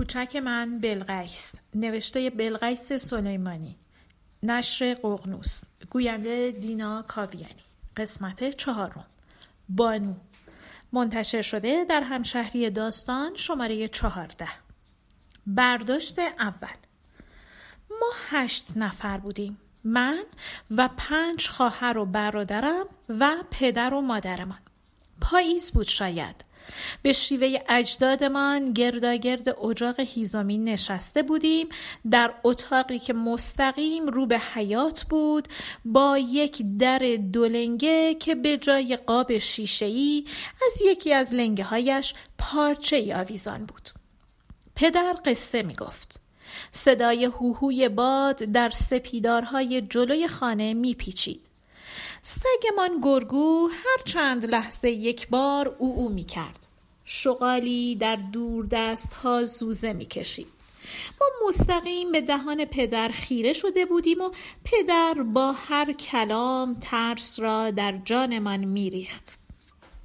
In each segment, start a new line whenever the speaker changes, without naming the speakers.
کوچک من بلغیس نوشته بلغیس سلیمانی نشر قغنوس گوینده دینا کاویانی قسمت چهارم. بانو. منتشر شده در همشهری داستان شماره چهارده. برداشت اول. ما هشت نفر بودیم. من و پنج خواهر و برادرم و پدر و مادرمان. پاییز بود شاید. به شیوه اجدادمان گرداگرد اجاق هیزامی نشسته بودیم. در اتاقی که مستقیم رو به حیات بود با یک در دولنگه که به جای قاب شیشه‌ای از یکی از لنگه هایش پارچه آویزان بود. پدر قصه می گفت صدای هوهوی باد در سپیدارهای جلوی خانه میپیچید. سگمان گرگو هر چند لحظه یک بار او او می کرد. شغالی در دور دست ها زوزه می کشید. ما مستقیم به دهان پدر خیره شده بودیم و پدر با هر کلام ترس را در جانمان میریخت.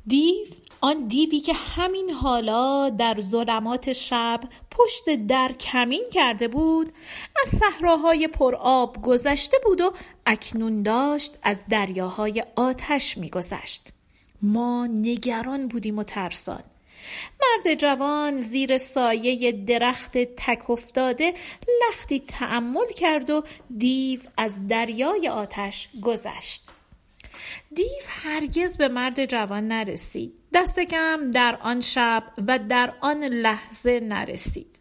دیو آن دیوی که همین حالا در ظلمات شب پشت در کمین کرده بود از صحراهای پرآب گذشته بود و اکنون داشت از دریاهای آتش میگذشت. ما نگران بودیم و ترسان. مرد جوان زیر سایه درخت تک افتاده لختی تأمل کرد و دیو از دریای آتش گذشت. دیو هرگز به مرد جوان نرسید. دست کم در آن شب و در آن لحظه نرسید.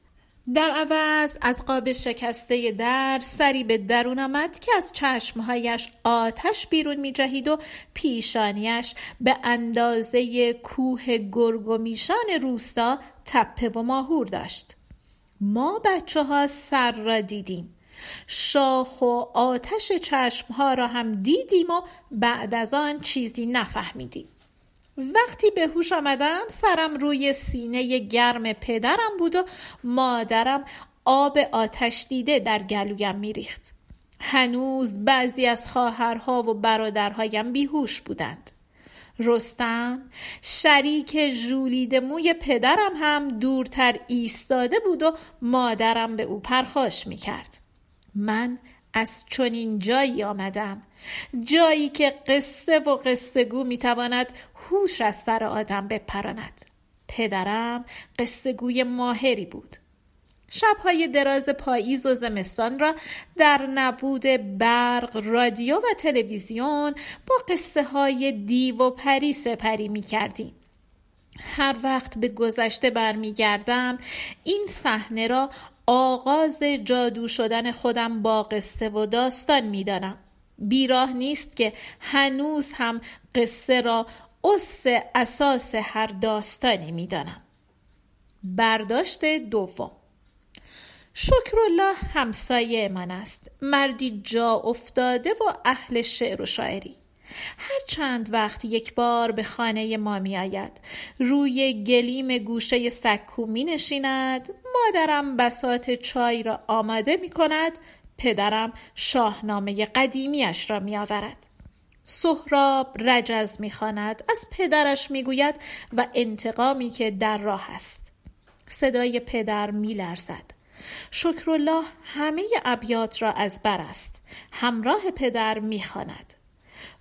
در عوض از قاب شکسته در سری به درون آمد که از چشمهایش آتش بیرون می جهید و پیشانیش به اندازه کوه گرگ و میشان روستا تپه و ماهور داشت. ما بچه ها سر را دیدیم. شاخ و آتش چشمها را هم دیدیم و بعد از آن چیزی نفهمیدیم. وقتی به هوش آمدم سرم روی سینه گرم پدرم بود و مادرم آب آتش دیده در گلویم میریخت. هنوز بعضی از خواهرها و برادرهایم بیهوش بودند. رستم شریک ژولیده موی پدرم هم دورتر ایستاده بود و مادرم به او پرخاش می‌کرد. من از چنین جایی آمدم. جایی که قصه و قصه گو می‌تواند هوش از سر آدم بپراند. پدرم قصه گوی ماهری بود. شبهای دراز پاییز و زمستان را در نبود برق، رادیو و تلویزیون با قصه های دیو و پری سپری می کردیم. هر وقت به گذشته برمیگردم این صحنه را آغاز جادو شدن خودم با قصه و داستان می‌دانم. بیراه نیست که هنوز هم قصه را اس اساس هر داستانی می‌دانم. برداشت دوم. شکرالله همسایه من است. مردی جا افتاده و اهل شعر و شاعری. هر چند وقت یک بار به خانه ما می آید روی گلیم گوشه سکو می نشیند مادرم بسات چای را آماده می کند پدرم شاهنامه قدیمیش را می آورد سهراب رجز می‌خواند. از پدرش می‌گوید و انتقامی که در راه است. صدای پدر میلرزد. شکرالله همه ابیات را از بر است. همراه پدر می‌خواند.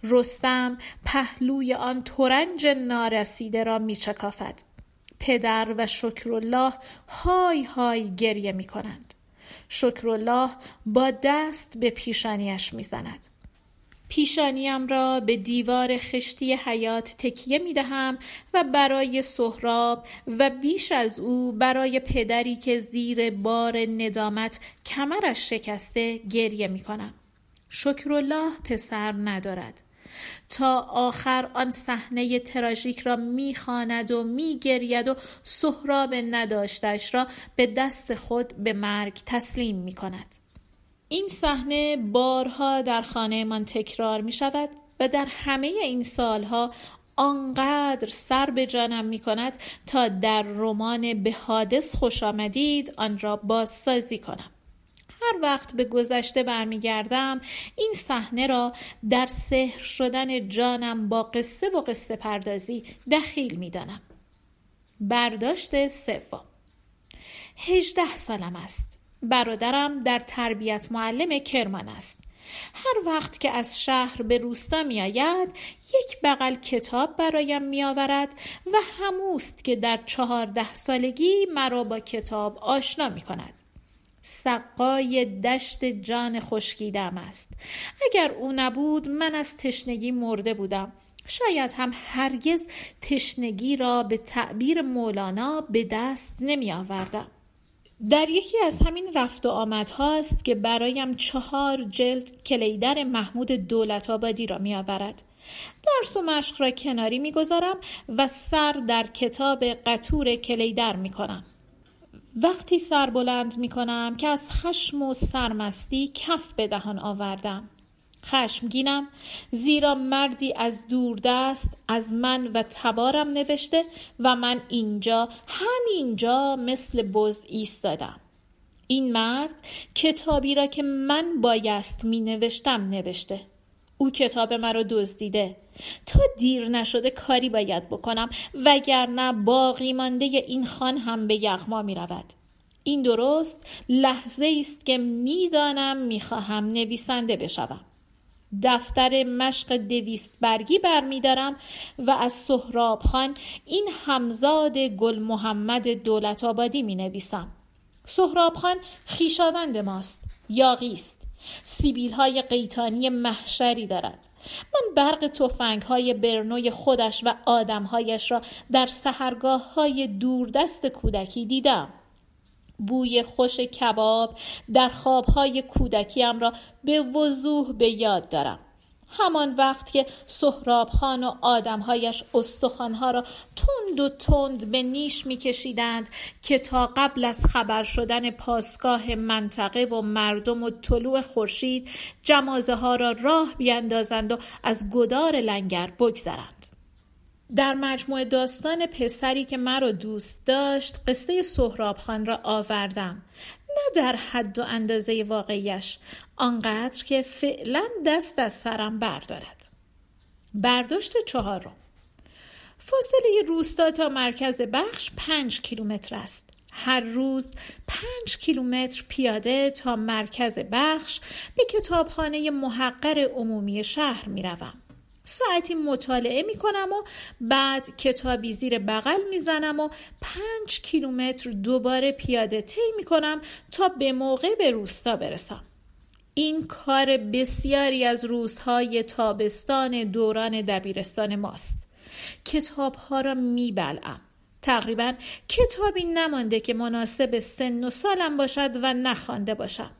رستم پهلوی آن ترنج نارسیده را میچکافد. پدر و شکرالله های های گریه می‌کنند. شکرالله با دست به پیشانیش می‌زند. پیشانیم را به دیوار خشتی حیات تکیه می دهم و برای سهراب و بیش از او برای پدری که زیر بار ندامت کمرش شکسته گریه می کنم. شکرالله پسر ندارد. تا آخر آن صحنه تراژیک را می‌خواند و میگرید و سهراب نداشتش را به دست خود به مرگ تسلیم می کند. این صحنه بارها در خانهمان تکرار می شود و در همه این سالها آنقدر سر به جانم می کند تا در رمان به حادث خوش آمدید آن را بازسازی کنم هر وقت به گذشته برمیگردم این صحنه را در سحر شدن جانم با قصه و قصه پردازی دخیل می دانم. برداشت سوم. هجده سالم است. برادرم در تربیت معلم کرمان است. هر وقت که از شهر به روستا می آید یک بغل کتاب برایم می آورد و هموست که در چهارده سالگی مرا با کتاب آشنا می کند سقای دشت جان خشکیدم است اگر او نبود من از تشنگی مرده بودم شاید هم هرگز تشنگی را به تعبیر مولانا به دست نمی آوردم در یکی از همین رفت و آمد هاست که برایم چهار جلد کلیدر محمود دولت آبادی را می آورد. درس و مشق را کناری می گذارم و سر در کتاب قطور کلیدر می کنم. وقتی سر بلند می کنم که از خشم و سرمستی کف به دهان آوردم. خشمگینم زیرا مردی از دوردست از من و تبارم نوشته و من اینجا همینجا مثل بز ایستادم. این مرد کتابی را که من بایست می نوشتم نوشته. او کتاب مرا دزدیده. تا دیر نشده کاری باید بکنم وگرنه باقی مانده این خان هم به یغما می رود. این درست لحظه است که می‌دانم می‌خواهم نویسنده بشوم. دفتر مشق دویست برگی برمیدارم و از سهراب خان این همزاد گل محمد دولت آبادی می نویسم. سهراب خان خیشاوند ماست یاقی است. سیبیل های قیتانی محشری دارد. من برق توفنگ های برنوی خودش و آدمهایش را در سهرگاه های دوردست کودکی دیدم. بوی خوش کباب در خوابهای کودکیم را به وضوح به یاد دارم. همان وقت که سهراب خان و آدمهایش استخوانها را تند و تند به نیش میکشیدند که تا قبل از خبر شدن پاسگاه منطقه و مردم و طلوع خورشید جمازه ها را راه بیاندازند و از گدار لنگر بگذرند. در مجموع داستان پسری که مرا دوست داشت قصه سهراب خان را آوردم. نه در حد و اندازه واقعیش آنقدر که فعلا دست از سرم بردارد. برداشت چهارم. فاصله روستا تا مرکز بخش پنج کیلومتر است. هر روز پنج کیلومتر پیاده تا مرکز بخش به کتابخانه محقر عمومی شهر می روم. ساعتی مطالعه می کنم و بعد کتابی زیر بغل می‌زنم و پنج کیلومتر دوباره پیاده طی می کنم تا به موقع به روستا برسم. این کار بسیاری از روزهای تابستان دوران دبیرستان ماست. کتاب ها را می بلعم. تقریبا کتابی نمانده که مناسب سن و سالم باشد و نخوانده باشم.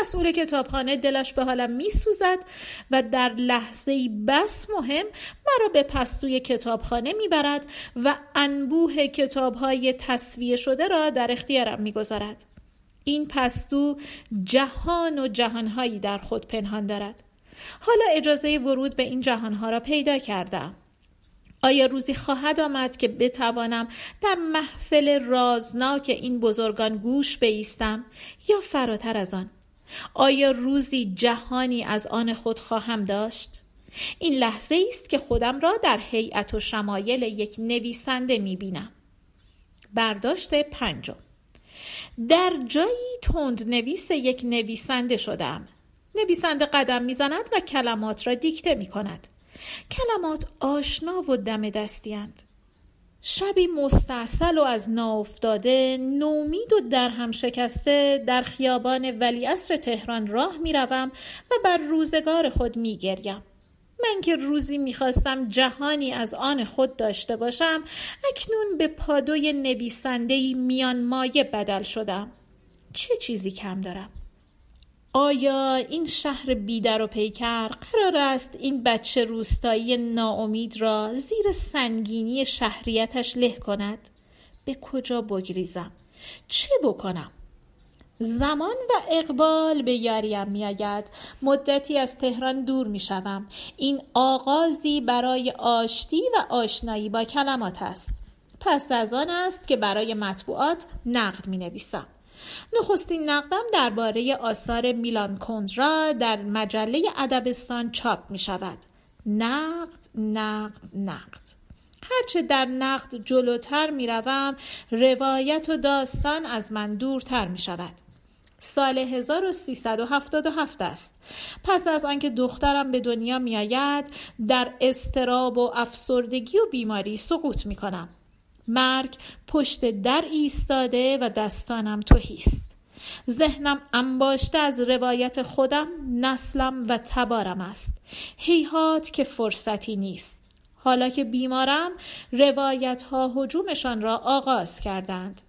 مسئول کتابخانه دلش به حالم میسوزد و در لحظه بس مهم مرا به پستوی کتابخانه می‌برد و انبوه کتابهای تصویه شده را در اختیارم می‌گذارد. این پستو جهان و جهانهایی در خود پنهان دارد. حالا اجازه ورود به این جهانها را پیدا کردم. آیا روزی خواهد آمد که بتوانم در محفل رازناک این بزرگان گوش بیستم یا فراتر از آن؟ آیا روزی جهانی از آن خود خواهم داشت؟ این لحظه است که خودم را در هیئت و شمایل یک نویسنده می بینم. برداشت پنجم در جایی تند نویس یک نویسنده شدم. نویسنده قدم می‌زند و کلمات را دیکته می کند. کلمات آشنا و دم دستیند. شبی مستاصل و از ناافتاده نومید و در هم شکسته در خیابان ولیعصر تهران راه می‌روم و بر روزگار خود میگریم. من که روزی می‌خواستم جهانی از آن خود داشته باشم اکنون به پادوی نویسندهای میان مایه بدل شدم. چه چیزی کم دارم؟ آیا این شهر بیدر و پیکر قرار است این بچه روستایی ناامید را زیر سنگینی شهریتش له کند؟ به کجا بگریزم؟ چه بکنم؟ زمان و اقبال به یاریم میآید مدتی از تهران دور می شوم. این آغازی برای آشتی و آشنایی با کلمات است پس از آن است که برای مطبوعات نقد می نویسم نخستین نقدم درباره آثار میلان کندرا در مجله ادبستان چاپ می شود نقد نقد نقد. هرچه در نقد جلوتر می روم روایت و داستان از من دورتر می شود سال 1377 است. پس از آنکه دخترم به دنیا می آید در استراب و افسردگی و بیماری سقوط می کنم مرگ پشت در ایستاده و دستانم توهیست ذهنم انباشته از روایت خودم نسلم و تبارم است. هیهات که فرصتی نیست. حالا که بیمارم روایت ها حجومشان را آغاز کردند.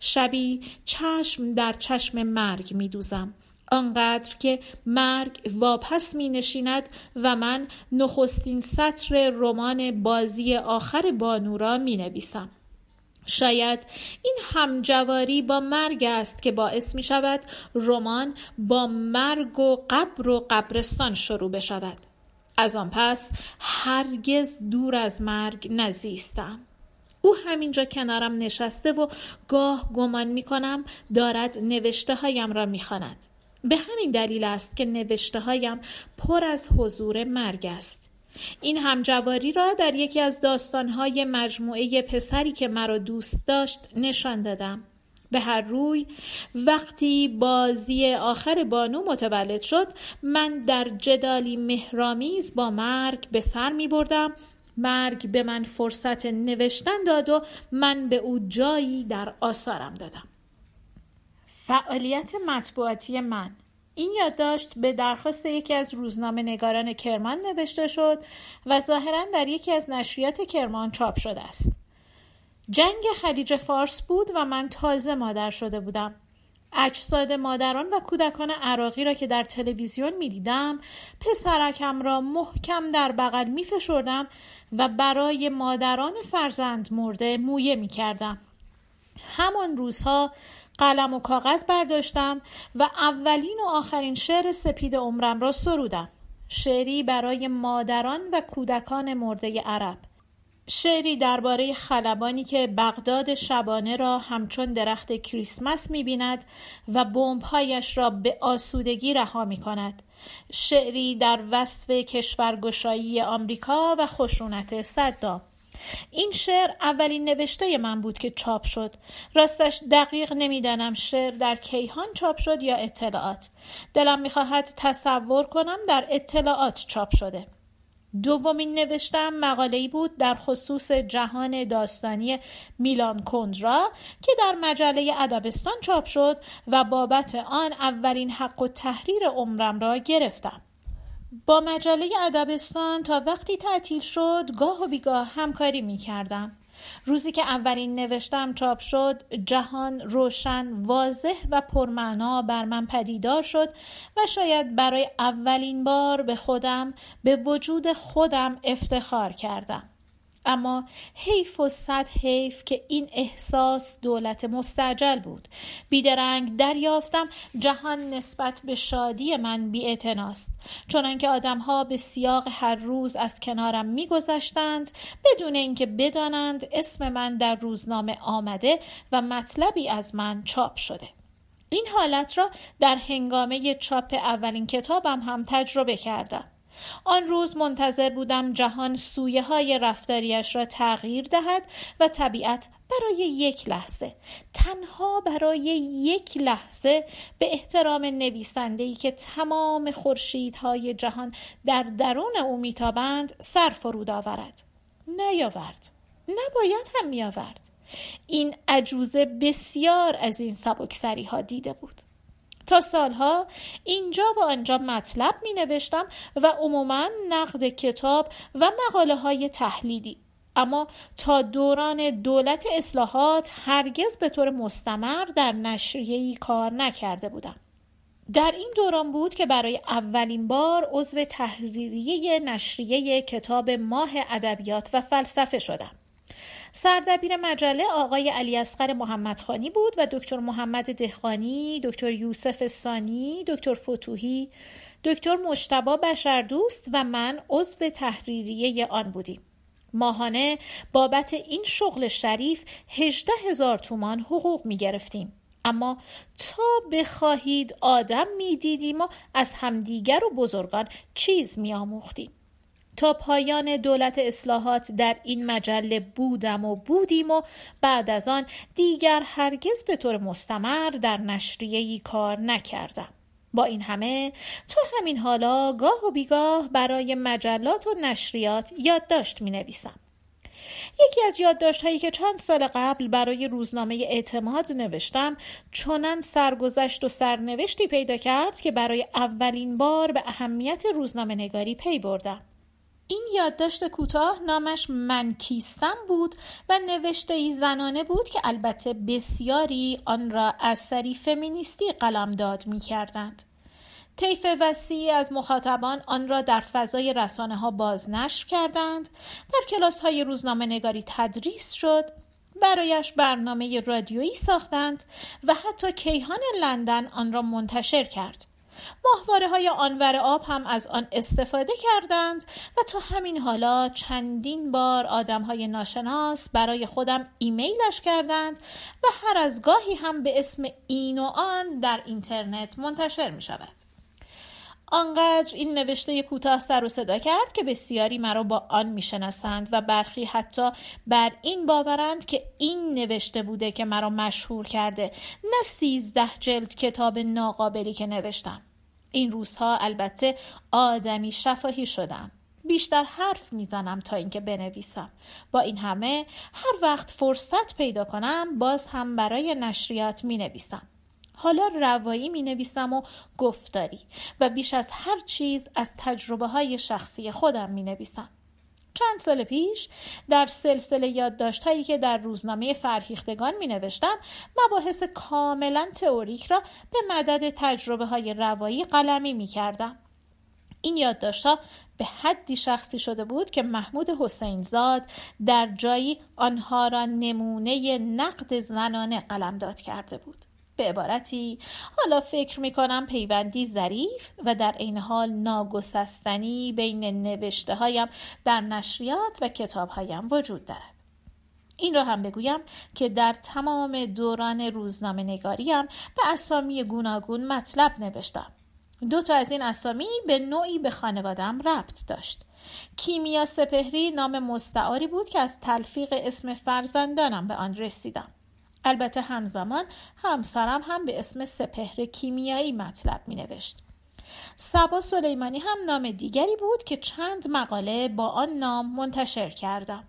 شبی چشم در چشم مرگ می دوزم آنقدر که مرگ واپس می نشیند و من نخستین سطر رمان بازی آخر بانو را می نویسم شاید این همجواری با مرگ است که باعث می شود رمان با مرگ و قبر و قبرستان شروع بشود. از آن پس هرگز دور از مرگ نزیستم. او همینجا کنارم نشسته و گاه گمان می کنم دارد نوشته هایم را می خاند. به همین دلیل است که نوشته هایم پر از حضور مرگ است. این همجواری را در یکی از داستانهای مجموعه پسری که مرا دوست داشت نشان دادم. به هر روی وقتی بازی آخر بانو متولد شد من در جدالی مهرامیز با مرگ به سر می بردم. مرگ به من فرصت نوشتن داد و من به او جایی در آثارم دادم. فعالیت مطبوعاتی من این یادداشت به درخواست یکی از روزنامه نگاران کرمان نوشته شد و ظاهرا در یکی از نشریات کرمان چاپ شده است. جنگ خلیج فارس بود و من تازه مادر شده بودم. اجساد مادران و کودکان عراقی را که در تلویزیون می دیدم پسرکم را محکم در بغل می فشردم و برای مادران فرزند مرده مویه می کردم. همان روزها قلم و کاغذ برداشتم و اولین و آخرین شعر سپید عمرم را سرودم. شعری برای مادران و کودکان مرده عرب. شعری درباره خلبانی که بغداد شبانه را همچون درخت کریسمس می‌بیند و بمبهایش را به آسودگی رها می کند شعری در وصف کشورگشایی آمریکا و خشونت صدام. این شعر اولین نوشته من بود که چاپ شد. راستش دقیق نمی‌دانم شعر در کیهان چاپ شد یا اطلاعات. دلم می‌خواهد تصور کنم در اطلاعات چاپ شده. دومین نوشتم مقاله ای بود در خصوص جهان داستانی میلان کندرا که در مجله ادبستان چاپ شد و بابت آن اولین حق و تحریر عمرم را گرفتم. با مجله ادبستان تا وقتی تعطیل شد گاه و بیگاه همکاری می کردم. روزی که اولین نوشتم چاپ شد جهان روشن واضح و پرمعنا بر من پدیدار شد و شاید برای اولین بار به خودم به وجود خودم افتخار کردم اما حیف و صد حیف که این احساس دولت مستعجل بود. بیدرنگ دریافتم جهان نسبت به شادی من بی چنانکه آدمها به سیاق هر روز از کنارم میگذشتند بدون اینکه بدانند اسم من در روزنامه آمده و مطلبی از من چاپ شده. این حالت را در هنگامه چاپ اولین کتابم هم تجربه کردم. آن روز منتظر بودم جهان سویه های رفتاریش را تغییر دهد و طبیعت برای یک لحظه تنها برای یک لحظه به احترام نویسنده‌ای که تمام خورشیدهای جهان در درون او میتابند سر فرود آورد. نیاورد. نباید هم میآورد. این عجوزه بسیار از این سبکسری ها دیده بود. تا سالها اینجا و آنجا مطلب می نوشتم و عموما نقد کتاب و مقاله های تحلیلی. اما تا دوران دولت اصلاحات هرگز به طور مستمر در نشریه‌ای کار نکرده بودم. در این دوران بود که برای اولین بار عضو تحریریه نشریه کتاب ماه ادبیات و فلسفه شدم. سردبیر مجله آقای علی اصغر محمدخانی بود و دکتر محمد دهقانی، دکتر یوسف سانی، دکتر فتوهی، دکتر مشتبا بشردوست و من عضو تحریریه آن بودیم. ماهانه بابت این شغل شریف هجده هزار تومان حقوق می گرفتیم. اما تا بخواهید آدم می دیدیم و از همدیگر و بزرگان چیز می آموختیم. تا پایان دولت اصلاحات در این مجله بودم و بودیم و بعد از آن دیگر هرگز به طور مستمر در نشریهی کار نکردم. با این همه تو همین حالا گاه و بیگاه برای مجلات و نشریات یادداشت می نویسم یکی از یادداشت هایی که چند سال قبل برای روزنامه اعتماد نوشتم چنان سرگذشت و سرنوشتی پیدا کرد که برای اولین بار به اهمیت روزنامه نگاری پی بردم. این یادداشت کوتاه نامش من کیستم بود و نوشته ای زنانه بود که البته بسیاری آن را اثری فمینیستی قلمداد می کردند. طیف وسیعی از مخاطبان آن را در فضای رسانه ها بازنشر کردند. در کلاس های روزنامه نگاری تدریس شد. برایش برنامه رادیویی ساختند و حتی کیهان لندن آن را منتشر کرد. ماهواره های آنور آب هم از آن استفاده کردند و تا همین حالا چندین بار آدم های ناشناس برای خودم ایمیلش کردند و هر از گاهی هم به اسم این و آن در اینترنت منتشر می شود. آنقدر این نوشته کوتاه سر و صدا کرد که بسیاری مرا با آن می‌شناسند و برخی حتی بر این باورند که این نوشته بوده که مرا مشهور کرده نه سیزده جلد کتاب ناقابلی که نوشتم. این روزها البته آدمی شفاهی شدم. بیشتر حرف می‌زنم تا اینکه بنویسم. با این همه هر وقت فرصت پیدا کنم باز هم برای نشریات می نویسم حالا روایی می نویسم و گفتاری و بیش از هر چیز از تجربه های شخصی خودم می نویسم. چند سال پیش در سلسله یادداشت هایی که در روزنامه فرهیختگان می نوشتم مباحث کاملا تئوریک را به مدد تجربه های روایی قلمی می کردم. این یادداشت ها به حدی شخصی شده بود که محمود حسین زاد در جایی آنها را نمونه نقد زنانه قلمداد کرده بود. به عبارتی حالا فکر می کنم پیوندی ظریف و در این حال ناگسستنی بین نوشته هایم در نشریات و کتاب هایم وجود دارد. این را هم بگویم که در تمام دوران روزنامه نگاریم به اسامی گوناگون مطلب نوشتم. دو تا از این اسامی به نوعی به خانوادم ربط داشت. کیمیا سپهری نام مستعاری بود که از تلفیق اسم فرزندانم به آن رسیدم. البته همزمان همسرم هم به اسم سپهر کیمیایی مطلب می نوشت. سبا سلیمانی هم نام دیگری بود که چند مقاله با آن نام منتشر کردم.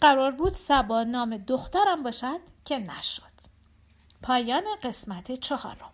قرار بود سبا نام دخترم باشد که نشد. پایان قسمت چهارم